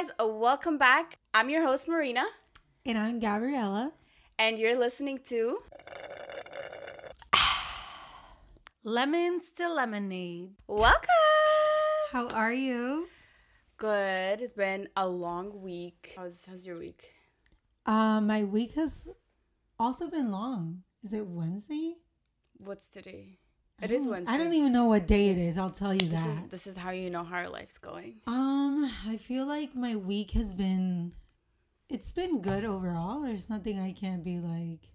guys, uh, welcome back. I'm your host, Marina, And I'm Gabriella. and you're listening to Lemons to lemonade. Welcome. How are you? Good. It's been a long week. How's, how's your week? Uh, my week has also been long. Is it Wednesday? What's today? It is Wednesday. I don't even know what day it is. I'll tell you This that. is this is how you know how our life's going. Um, I feel like my week has been it's been good overall. There's nothing I can't be like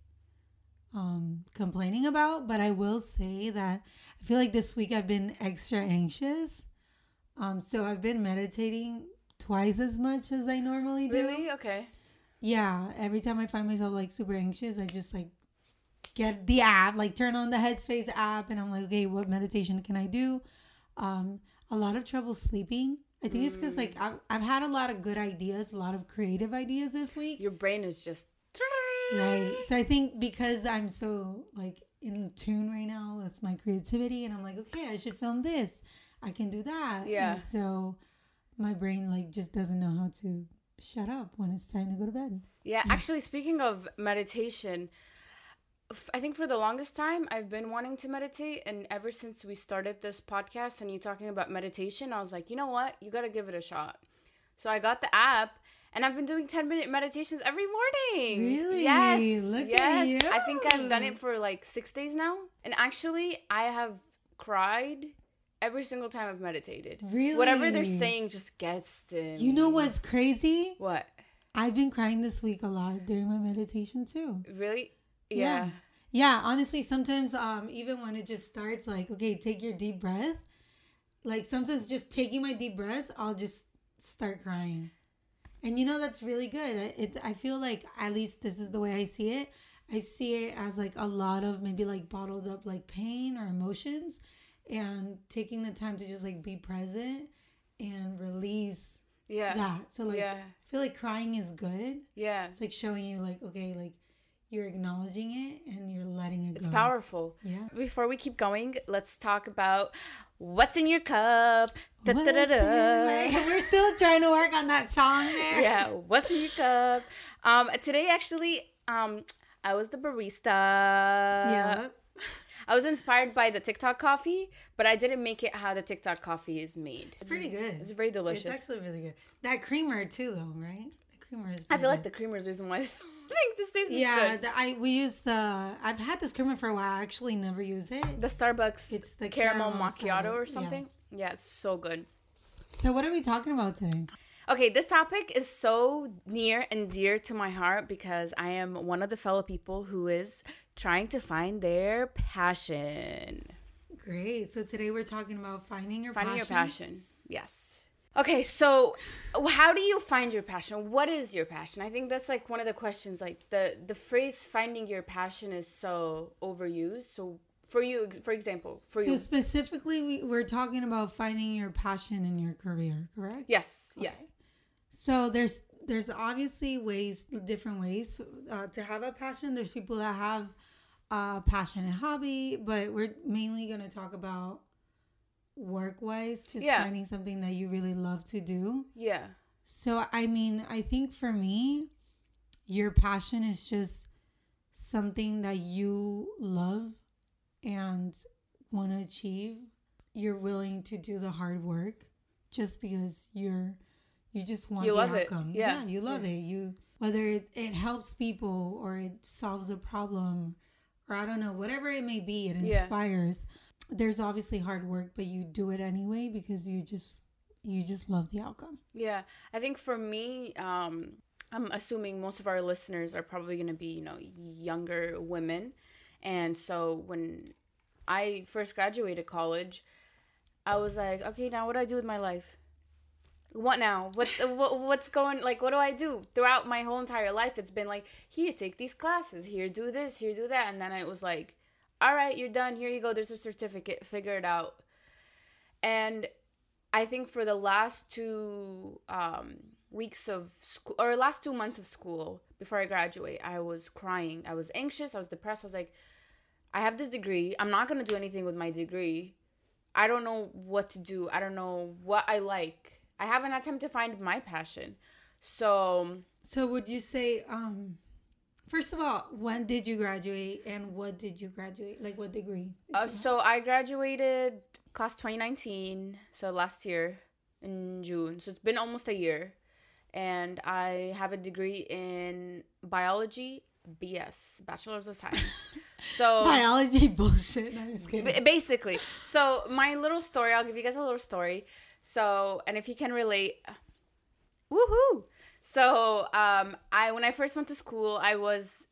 um complaining about, but I will say that I feel like this week I've been extra anxious. Um so I've been meditating twice as much as I normally do. Really? Okay. Yeah, every time I find myself like super anxious, I just like get the app, like turn on the Headspace app, and I'm like, okay, what meditation can I do? Um, a lot of trouble sleeping. I think it's because like I've, I've had a lot of good ideas, a lot of creative ideas this week, Your brain is just right? So I think because I'm so like in tune right now with my creativity, and I'm like, okay, I should film this, I can do that, Yeah. And so my brain like just doesn't know how to shut up when it's time to go to bed. Yeah, actually, speaking of meditation, I think for the longest time I've been wanting to meditate, and ever since we started this podcast and you talking about meditation, I was like, you know what, you gotta give it a shot. So I got the app, and I've been doing ten minute meditations every morning. Really? Yes. Look at yes. I think I've done it for like six days now, and actually, I have cried every single time I've meditated. Really? Whatever they're saying just gets to me. You know what's crazy? What? I've been crying this week a lot during my meditation too. Really? Yeah. yeah. Yeah, honestly, sometimes um even when it just starts like, okay, take your deep breath. Like sometimes just taking my deep breath, I'll just start crying. And you know that's really good. It, it I feel like at least this is the way I see it. I see it as like a lot of maybe like bottled up like pain or emotions and taking the time to just like be present and release Yeah. that. So like Yeah. I feel like crying is good. Yeah. It's like showing you like okay, like you're acknowledging it and you're letting it go. It's go. powerful. Yeah. Before we keep going, let's talk about what's in your cup. Da, da, da, da. We're still trying to work on that song there. Yeah, what's in your cup? Um, today actually, um, I was the barista. Yeah. I was inspired by the TikTok coffee, but I didn't make it how the TikTok coffee is made. It's pretty good. It's very delicious. It's actually really good. That creamer too, though, right? The creamer is. I feel like the creamer is the reason why think this tastes Yeah, good. the, I we use the. I've had this creamer for a while. I actually never use it. The Starbucks It's the caramel, caramel macchiato Starbucks, or yeah. something. Yeah. it's so good. So what are we talking about today? Okay, this topic is so near and dear to my heart because I am one of the fellow people who is trying to find their passion. Great. So today we're talking about finding your Finding passion. your passion. Yes. Okay, so how do you find your passion? What is your passion? I think that's like one of the questions like the the phrase finding your passion is so overused. So for you for example, for So you specifically, we, we're talking about finding your passion in your career, correct? Yes, yeah. So there's there's obviously ways, different ways uh, to have a passion. There's people that have a passion and hobby, but we're mainly gonna talk about work wise, just Yeah. finding something that you really love to do. Yeah. So I mean, I think for me, your passion is just something that you love and want to achieve. You're willing to do the hard work just because you're you just want You the outcome. Yeah. you love it. You whether it, it helps people or it solves a problem or I don't know, whatever it may be, it Yeah. inspires. There's obviously hard work, but you do it anyway because you just you just love the outcome. Yeah, I think for me, um, I'm assuming most of our listeners are probably going to be, you know, younger women. And so when I first graduated college, I was like, okay, now what do I do with my life? What now? What's what, what's going like? What do I do throughout my whole entire life? It's been like here, take these classes. Here, do this. Here, do that. And then it was like, all right, you're done. Here you go. There's a certificate. Figure it out. And I think for the last two um, weeks of school or last two months of school before I graduate, I was crying. I was anxious. I was depressed. I was like, I have this degree. I'm not gonna do anything with my degree. I don't know what to do. I don't know what I like. I haven't had time to find my passion. So So would you say, um, first of all, when did you graduate and what did you graduate? Like what degree? Uh, so I graduated class 2019, so last year in June. So it's been almost a year. And I have a degree in biology, BS, Bachelor's of Science. So Biology bullshit. No, I'm just kidding. basically, so my little story, I'll give you guys a little story. So, and if you can relate, woohoo! So, um, I when I first went to school, I was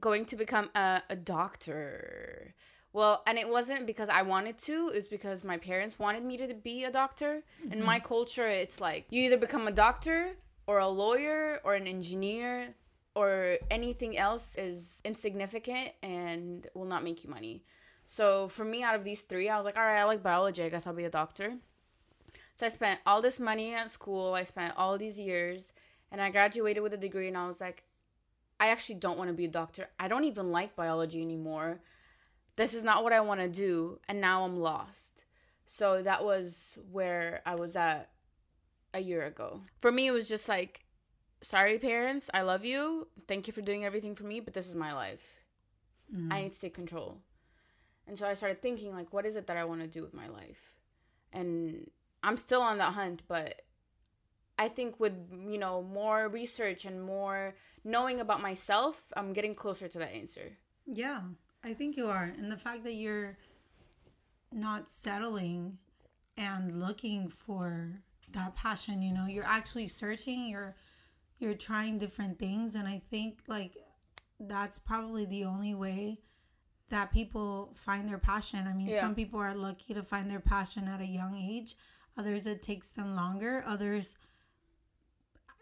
going to become a, a doctor. Well, and it wasn't because I wanted to, it was because my parents wanted me to be a doctor. In my culture, it's like you either become a doctor or a lawyer or an engineer or anything else is insignificant and will not make you money. So for me, out of these three, I was like, all right, I like biology. I guess I'll be a doctor. So I spent all this money at school. I spent all these years, and I graduated with a degree. And I was like, I actually don't want to be a doctor. I don't even like biology anymore. This is not what I want to do. And now I'm lost. So that was where I was at a year ago. For me, it was just like, sorry, parents, I love you. Thank you for doing everything for me, but this is my life. Mm. I need to take control. And so I started thinking, like, what is it that I want to do with my life? And I'm still on that hunt, but I think with, you know, more research and more knowing about myself, I'm getting closer to that answer. Yeah, I think you are. And the fact that you're not settling and looking for that passion, you know, you're actually searching, you're you're trying different things and I think like that's probably the only way that people find their passion. I mean, Yeah. some people are lucky to find their passion at a young age. Others it takes them longer. Others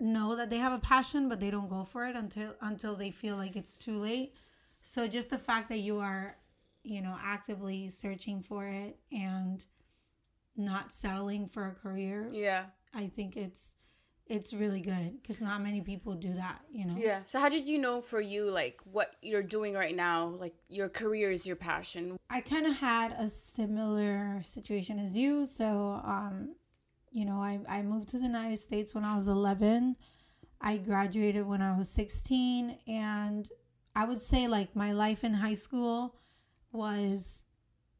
know that they have a passion but they don't go for it until until they feel like it's too late. So just the fact that you are, you know, actively searching for it and not settling for a career, Yeah. I think it's it's really good because not many people do that, you know. Yeah. So how did you know for you, like, what you're doing right now, like, your career is your passion? I kind of had a similar situation as you. So, um, you know, I, I moved to the United States when I was 11. I graduated when I was 16. And I would say, like, my life in high school was,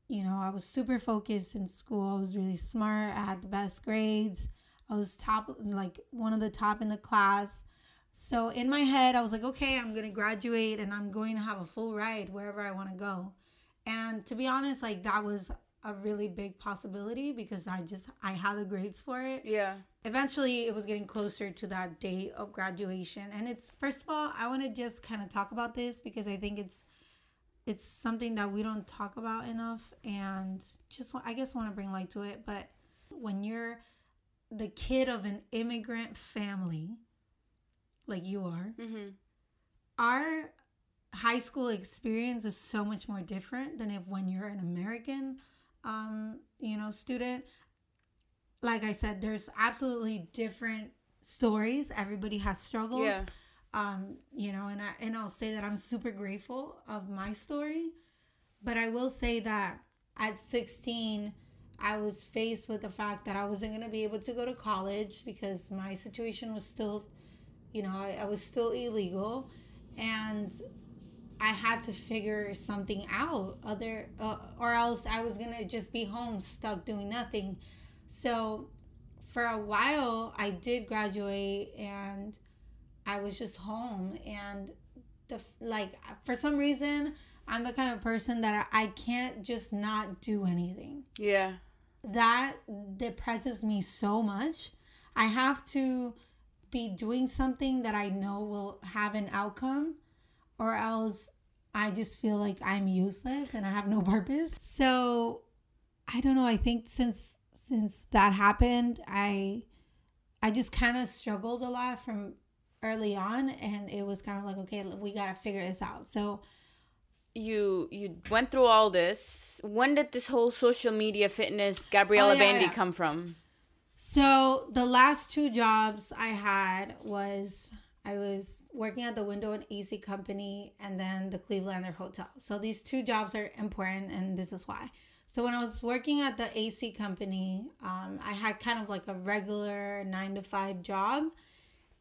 you know, I was super focused in school. I was really smart. I had the best grades. I was top, like, one of the top in the class. So in my head, I was like, okay, I'm going to graduate and I'm going to have a full ride wherever I want to go. And to be honest, like that was a really big possibility because I just I had the grades for it. Yeah. Eventually, it was getting closer to that date of graduation, and it's first of all, I want to just kind of talk about this because I think it's it's something that we don't talk about enough, and just I guess want to bring light to it. But when you're the kid of an immigrant family, like you are, Mm-hmm. our high school experience is so much more different than if when you're an American, um, you know, student. Like I said, there's absolutely different stories. Everybody has struggles. Yeah. Um, you know, and I and I'll say that I'm super grateful of my story, but I will say that at 16, I was faced with the fact that I wasn't gonna be able to go to college because my situation was still, you know, I, I was still illegal, and I had to figure something out other uh, or else I was going to just be home stuck doing nothing. So for a while I did graduate and I was just home and the like for some reason I'm the kind of person that I, I can't just not do anything Yeah. that depresses me so much. I have to be doing something that I know will have an outcome, or else I just feel like I'm useless and I have no purpose. So I don't know. I think since since that happened, I I just kind of struggled a lot from early on, and it was kind of like, okay, we gotta figure this out. So You you went through all this. When did this whole social media fitness Gabriella Oh, yeah, Bandy yeah. come from? So the last two jobs I had was I was working at the Window and AC Company and then the Clevelander Hotel. So these two jobs are important, and this is why. So when I was working at the AC company, um, I had kind of like a regular nine to five job,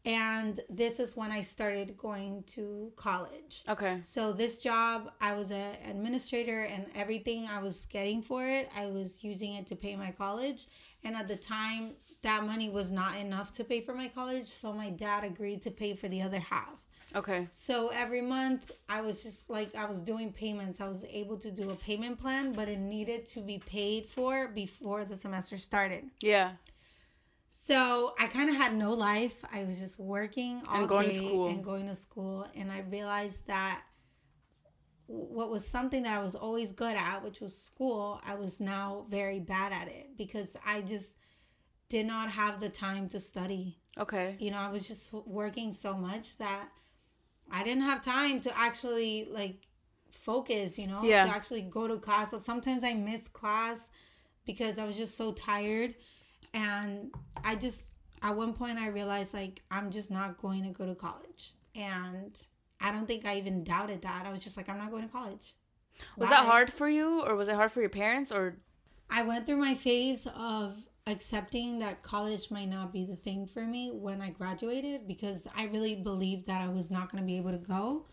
and this is when I started going to college. Okay. So this job, I was an administrator, and everything I was getting for it, I was using it to pay my college. And at the time, that money was not enough to pay for my college, so my dad agreed to pay for the other half. Okay. So every month, I was just like I was doing payments. I was able to do a payment plan, but it needed to be paid for before the semester started. Yeah. So I kind of had no life. I was just working all And going day to school. and going to school, and I realized that what was something that I was always good at, which was school, I was now very bad at it because I just did not have the time to study. Okay. You know, I was just working so much that I didn't have time to actually like focus, you know, Yeah. to actually go to class. So sometimes I missed class because I was just so tired. And I just, at one point, I realized like I'm just not going to go to college. And I don't think I even doubted that. I was just like, I'm not going to college. Was Why? that hard for you, or was it hard for your parents, or I went through my phase of accepting that college might not be the thing for me when I graduated because I really believed that I was not going to be able to go.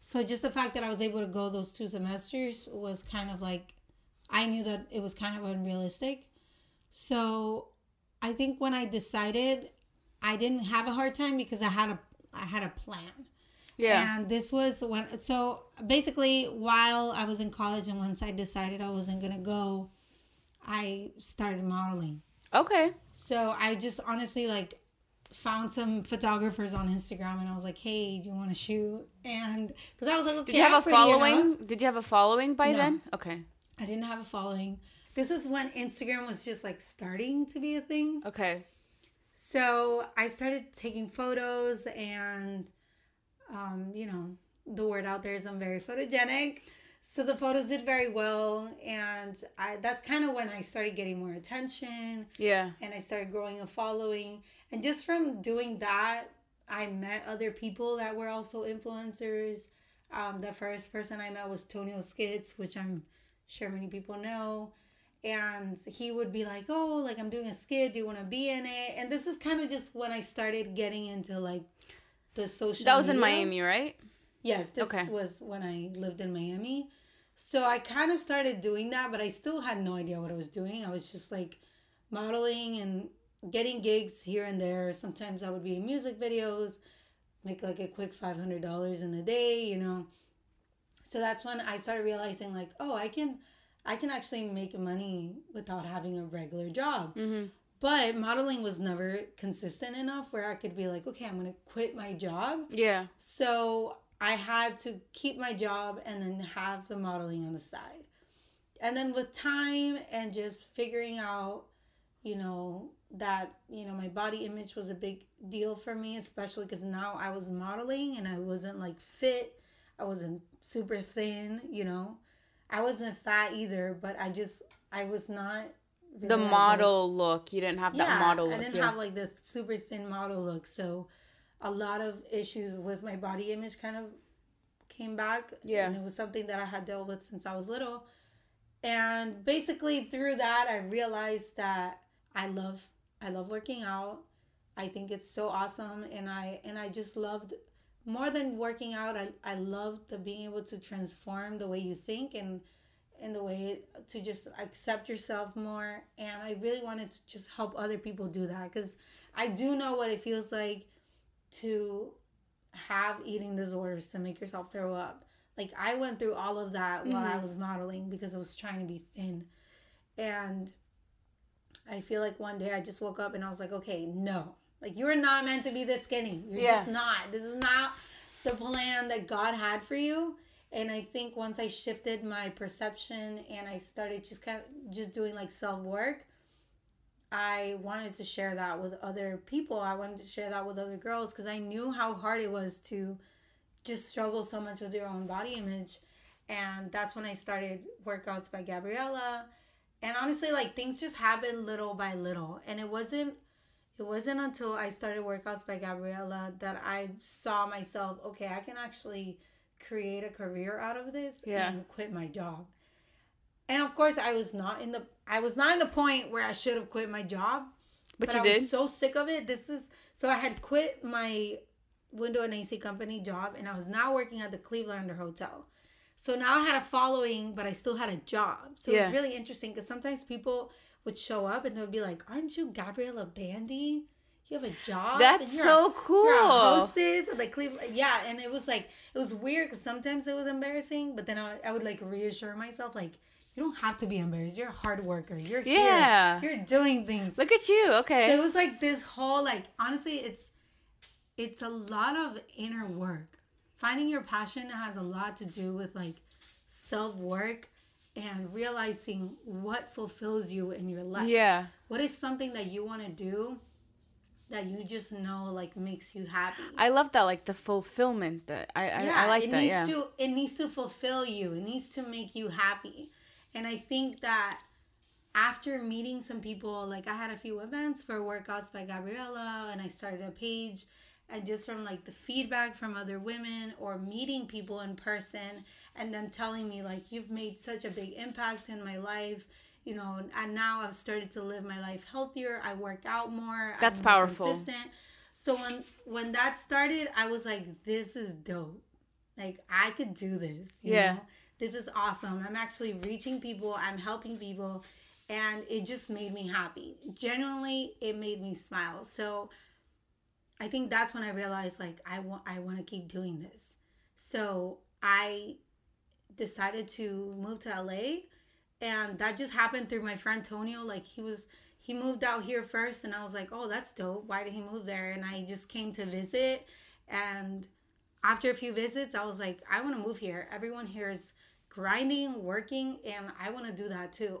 So just the fact that I was able to go those two semesters was kind of like I knew that it was kind of unrealistic. So I think when I decided I didn't have a hard time because I had a I had a plan. yeah? And this was when, so basically, while I was in college and once I decided I wasn't to go, I started modeling. Okay. So I just honestly like found some photographers on Instagram and I was like, hey, do you want to shoot? And because I was like, okay, Did you have I'm a following? enough. Did you have a following by No. then? Okay. I didn't have a following. This is when Instagram was just like starting to be a thing. Okay. So I started taking photos, and um, you know, the word out there is I'm very photogenic. So the photos did very well, and I that's kind of when I started getting more attention, Yeah. and I started growing a following. And just from doing that, I met other people that were also influencers. Um, the first person I met was Tonio Skits, which I'm sure many people know. And he would be like, Oh, like I'm doing a skit. Do you want to be in it? And this is kind of just when I started getting into like the social That was in. Miami, right? Yes, this Okay. was when I lived in Miami. So I kind of started doing that, but I still had no idea what I was doing. I was just like modeling and getting gigs here and there. Sometimes I would be in music videos, make like a quick $500 in a day, you know. So that's when I started realizing like, oh, I can I can actually make money without having a regular job. Mm-hmm. But modeling was never consistent enough where I could be like, okay, I'm going to quit my job Yeah. so I had to keep my job and then have the modeling on the side. And then with time and just figuring out, you know, that, you know, my body image was a big deal for me, especially because now I was modeling and I wasn't like fit. I wasn't super thin, you know. I wasn't fat either, but I just, I was not. The really, guess- model look. You didn't have that model look. I didn't yeah. have like the super thin model look, so a lot of issues with my body image kind of came back. Yeah. and it was something that I had dealt with since I was little. And basically through that, I realized that I love I love working out. I think it's so awesome, and I and I just loved more than working out. I I loved the being able to transform the way you think and in the way to just accept yourself more and i really wanted to just help other people do that because i do know what it feels like to have eating disorders to make yourself throw up like i went through all of that while i Mhm. was modeling because i was trying to be thin and i feel like one day i just woke up and i was like okay no like you are not meant to be this skinny you're Yeah. just not this is not the plan that god had for you and I think once I shifted my perception and I started just kind of just doing like self work, I wanted to share that with other people. I wanted to share that with other girls because I knew how hard it was to just struggle so much with your own body image. And that's when I started workouts by Gabriella. And honestly, like things just happened little by little. And it wasn't it wasn't until I started workouts by Gabriella that I saw myself, okay, I can actually create a career out of this Yeah. and quit my job. And of course, I was not in the I was not in the point where I should have quit my job. But you I did? was so sick of it. This is so I had quit my window and AC company job, and I was now working at the Clevelander Hotel. So now I had a following, but I still had a job. So it Yeah. was really interesting because sometimes people would show up and they would be like, "Aren't you Gabriella Bandy? You have a job. That's so a, cool. You're a hostess at the Cleveland." Yeah, and it was like it was weird because sometimes it was embarrassing, but then I, I would like reassure myself like. You don't have to be embarrassed. You're a hard worker. You're Yeah. here. You're doing things. Look at you. Okay. So it was like this whole like honestly it's it's a lot of inner work. Finding your passion has a lot to do with like self work and realizing what fulfills you in your life. yeah. What is something that you want to do that you just know like makes you happy? I love that, like the fulfillment. That I I, I like it that. needs Yeah. to it needs to fulfill you. It needs to make you happy. And I think that after meeting some people, like I had a few events for workouts by Gabriella and I started a page and just from like the feedback from other women or meeting people in person and them telling me like you've made such a big impact in my life you know and now i've started to live my life healthier i work out more That's I'm powerful. consistent. so when when that started i was like this is dope like i could do this you Yeah. know? this is awesome i'm actually reaching people i'm helping people and it just made me happy genuinely it made me smile so I think that's when I realized like I want I want to keep doing this. So I decided to move to LA and that just happened through my friend Tonio like he was he moved out here first and I was like, "Oh, that's dope. Why did he move there?" And I just came to visit and after a few visits, I was like, "I want to move here. Everyone here is grinding, working, and I want to do that too."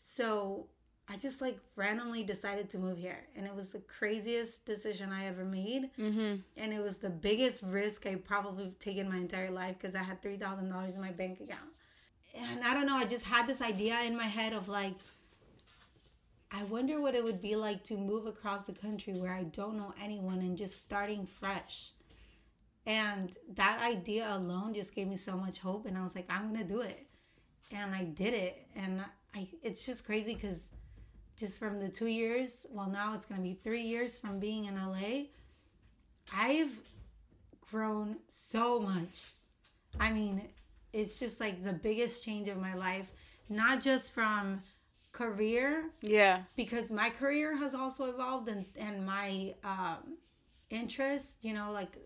So, I just like randomly decided to move here, and it was the craziest decision I ever made, Mm-hmm. and it was the biggest risk I probably taken my entire life because I had three thousand dollars in my bank account, and I don't know. I just had this idea in my head of like, I wonder what it would be like to move across the country where I don't know anyone and just starting fresh. And that idea alone just gave me so much hope, and I was like, I'm gonna do it, and I did it, and I it's just crazy because just from the two years, well now it's gonna be three years from being in LA, I've grown so much. I mean, it's just like the biggest change of my life, not just from career Yeah. because my career has also evolved and and my um interest you know like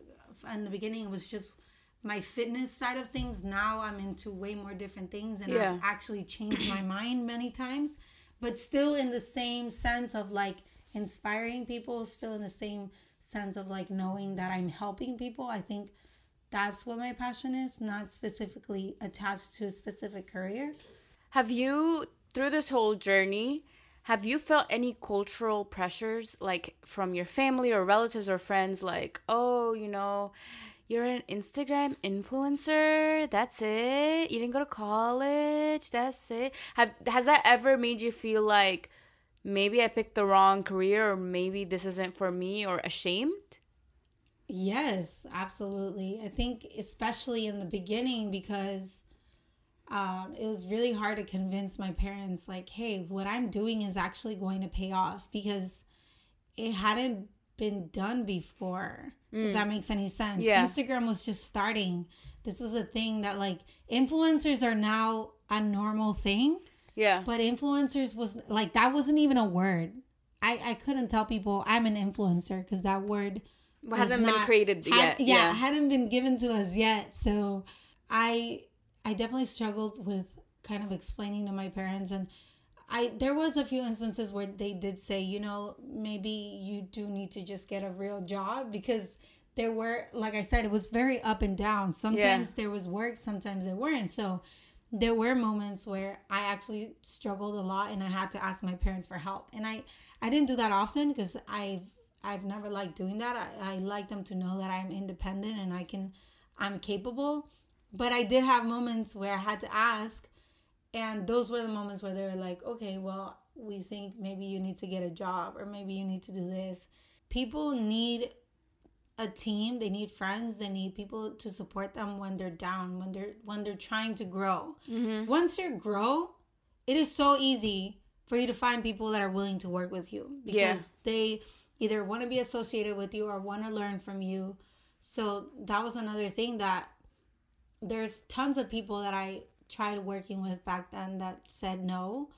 in the beginning it was just my fitness side of things now i'm into way more different things and Yeah. i've actually changed my mind many times but still in the same sense of like inspiring people still in the same sense of like knowing that i'm helping people. I think that's what my passion is not specifically attached to a specific career. Have you, through this whole journey, have you felt any cultural pressures, like from your family or relatives or friends, like, oh, you know, you're an Instagram influencer. That's it. You didn't go to college. That's it. Have has that ever made you feel like maybe I picked the wrong career or maybe this isn't for me or ashamed? Yes, absolutely. I think especially in the beginning because um, it was really hard to convince my parents like, hey, what I'm doing is actually going to pay off because it hadn't been done before. If mm. that makes any sense. Yeah. Instagram was just starting. This was a thing that like influencers are now a normal thing, Yeah. but influencers was like that wasn't even a word. I I couldn't tell people I'm an influencer because that word hasn't was been created had- yet. Yeah, Yeah. hadn't been given to us yet. So I I definitely struggled with kind of explaining to my parents and I there was a few instances where they did say, you know, maybe you do need to just get a real job because there were like I said, it was very up and down. Sometimes there was work, sometimes there weren't. So there were moments where I actually struggled a lot and I had to ask my parents for help. And I I didn't do that often because I've I've never liked doing that. I, I like them to know that I'm independent and I can I'm capable. But I did have moments where I had to ask and those were the moments where they were like, okay, well, we think maybe you need to get a job or maybe you need to do this. People need a team, they need friends, they need people to support them when they're down, when they're when they're trying to grow. Mm-hmm. Once you grow, it is so easy for you to find people that are willing to work with you because Yeah. they either want to be associated with you or want to learn from you. So that was another thing that there's tons of people that I tried working with back then that said no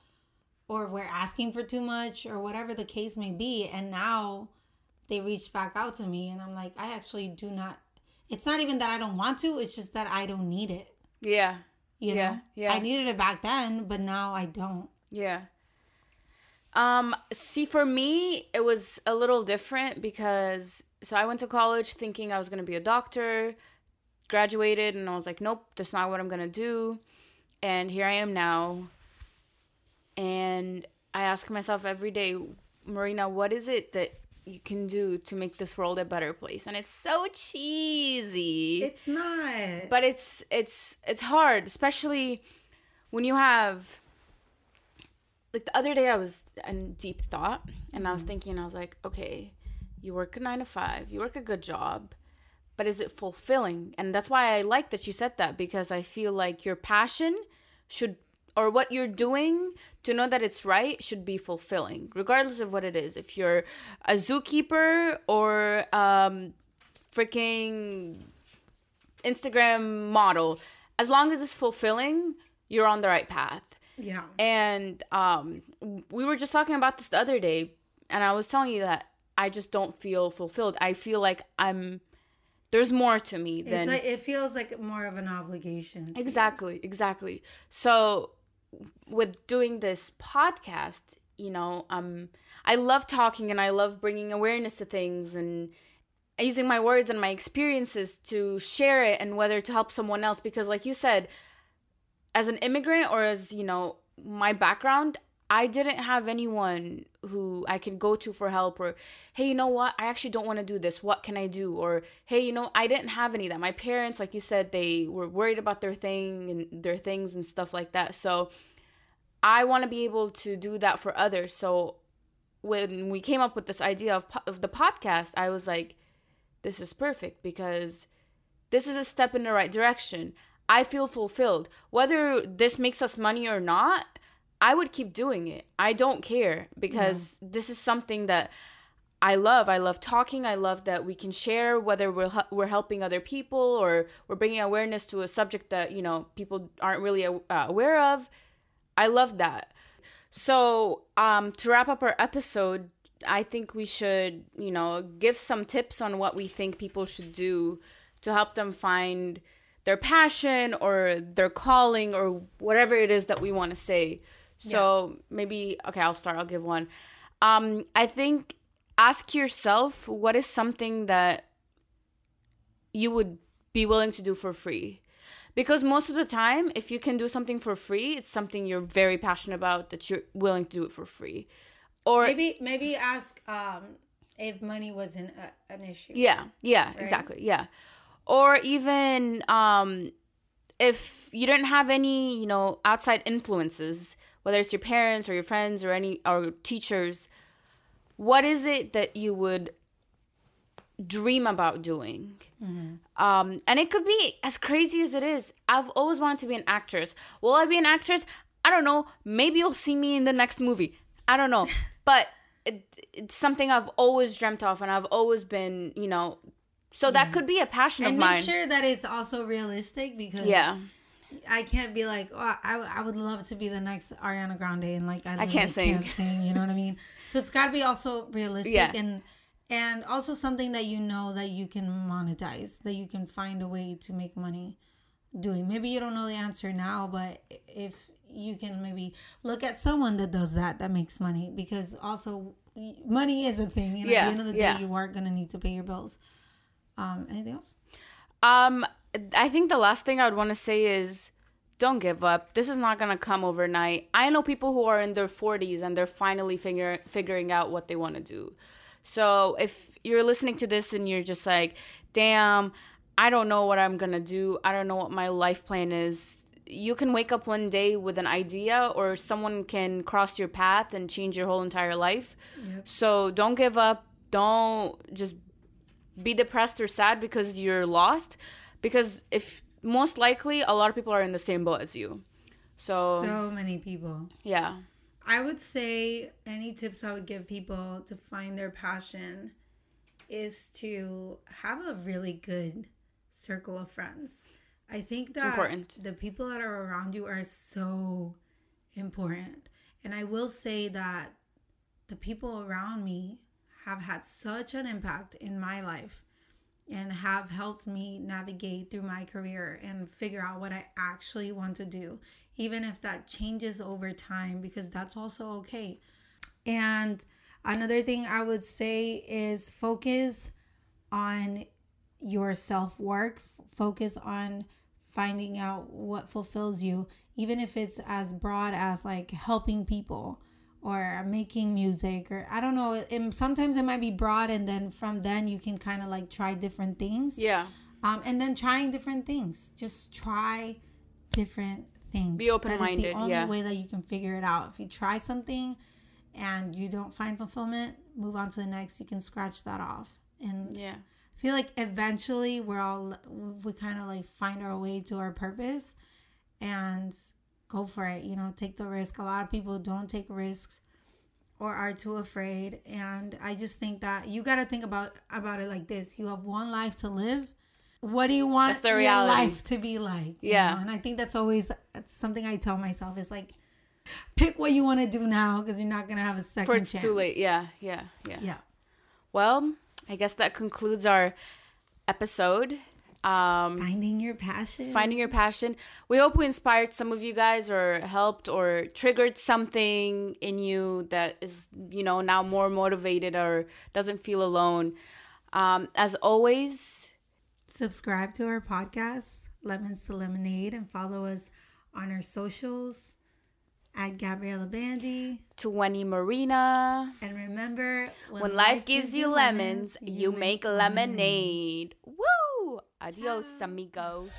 or were asking for too much or whatever the case may be and now they reached back out to me and I'm like I actually do not it's not even that I don't want to it's just that I don't need it Yeah. you Yeah, know yeah. I needed it back then but now I don't Yeah. Um, see for me it was a little different because so I went to college thinking I was going to be a doctor, graduated and I was like, nope, that's not what I'm going to do. And here I am now. And I ask myself every day, Marina, what is it that you can do to make this world a better place? And it's so cheesy it's not but it's it's it's hard especially when you have like the other day i was in deep thought and i was mm. thinking i was like okay you work a nine to five you work a good job but is it fulfilling and that's why i like that you said that because i feel like your passion should or what you're doing to know that it's right should be fulfilling regardless of what it is if you're a zookeeper or um freaking Instagram model, as long as it's fulfilling, you're on the right path. yeah And um, we were just talking about this the other day, and I was telling you that I just don't feel fulfilled. I feel like I'm there's more to me than it's like it feels like more of an obligation to you. exactly, exactly. So with doing this podcast, you know, um, I love talking and I love bringing awareness to things and using my words and my experiences to share it and whether to help someone else because like you said as an immigrant or as you know my background i didn't have anyone who i could go to for help or hey you know what? I actually don't want to do this. What can i do? Or hey you know i didn't have any of that. My parents like you said they were worried about their thing and their things and stuff like that. So i want to be able to do that for others. So when we came up with this idea of, po- of the podcast i was like this is perfect because this is a step in the right direction. I feel fulfilled. Whether this makes us money or not, I would keep doing it. I don't care because this is something that I love. I love talking. I love that we can share whether we're we're helping other people or we're bringing awareness to a subject that, you know, people aren't really uh, aware of. I love that. So, um, to wrap up our episode, I think we should, you know, give some tips on what we think people should do to help them find their passion or their calling or whatever it is that we want to say. So maybe okay, I'll start. I'll give one. Um, I think ask yourself what is something that you would be willing to do for free. Because most of the time, if you can do something for free, it's something you're very passionate about that you're willing to do it for free. Or maybe maybe ask um if money wasn't a, an issue Yeah, yeah, exactly. Yeah. Or even um if you didn't have any, you know, outside influences, whether it's your parents or your friends or any or teachers, what is it that you would dream about doing? Um, and it could be as crazy as it is. I've always wanted to be an actress. Will I be an actress? I don't know. Maybe you'll see me in the next movie. I don't know. but it, it's something I've always dreamt of, and I've always been, you know. So that could be a passion and of make mine. sure that it's also realistic because yeah, I can't be like, oh, I, I would love to be the next Ariana Grande and like I, I can't sing. can't sing. You know what I mean? So it's got to be also realistic Yeah. and and also something that you know that you can monetize, that you can find a way to make money doing. Maybe you don't know the answer now, but if you can maybe look at someone that does that that makes money because also money is a thing and at the end of the day yeah. you are gonna need to pay your bills. Um, anything else? Um, I think the last thing I would want to say is don't give up. This is not gonna come overnight. I know people who are in their 40s and they're finally figure, figuring out what they want to do. So if you're listening to this and you're just like, damn, I don't know what I'm gonna do. I don't know what my life plan is. You can wake up one day with an idea, or someone can cross your path and change your whole entire life. So don't give up. Don't just be depressed or sad because you're lost because if most likely a lot of people are in the same boat as you So, So many people. yeah. I would say any tips I would give people to find their passion is to have a really good circle of friends. I think that important. the people that are around you are so important. And I will say that the people around me have had such an impact in my life and have helped me navigate through my career and figure out what I actually want to do, even if that changes over time, because that's also okay. And another thing I would say is focus on your self work, focus on finding out what fulfills you, even if it's as broad as like helping people or making music or I don't know. It, sometimes it might be broad, and then from then you can kind of like try different things. Yeah. Um, and then trying different things. Just try different things. Be open-minded, That is the only yeah. way that you can figure it out. If you try something and you don't find fulfillment, move on to the next. You can scratch that off. And Yeah. I feel like eventually we're all we kind of like find our way to our purpose and go for it. You know, take the risk. A lot of people don't take risks or are too afraid. And I just think that you got to think about about it like this: you have one life to live. What do you want the your life to be like? you Yeah. know? and I think that's always that's something I tell myself is like, pick what you want to do now because you're not gonna have a second For it's chance. too late. Yeah. Yeah. Yeah. Yeah. Well, I guess that concludes our episode. Um, Finding your passion. finding your passion. We hope we inspired some of you guys or helped or triggered something in you that is, you know, now more motivated or doesn't feel alone. Um, as always, subscribe to our podcast, Lemons to Lemonade, and follow us on our socials at Gabriella Bandy. to Wendy Marina. And remember, When life gives you lemons, you make lemonade. Woo! Adios, amigos.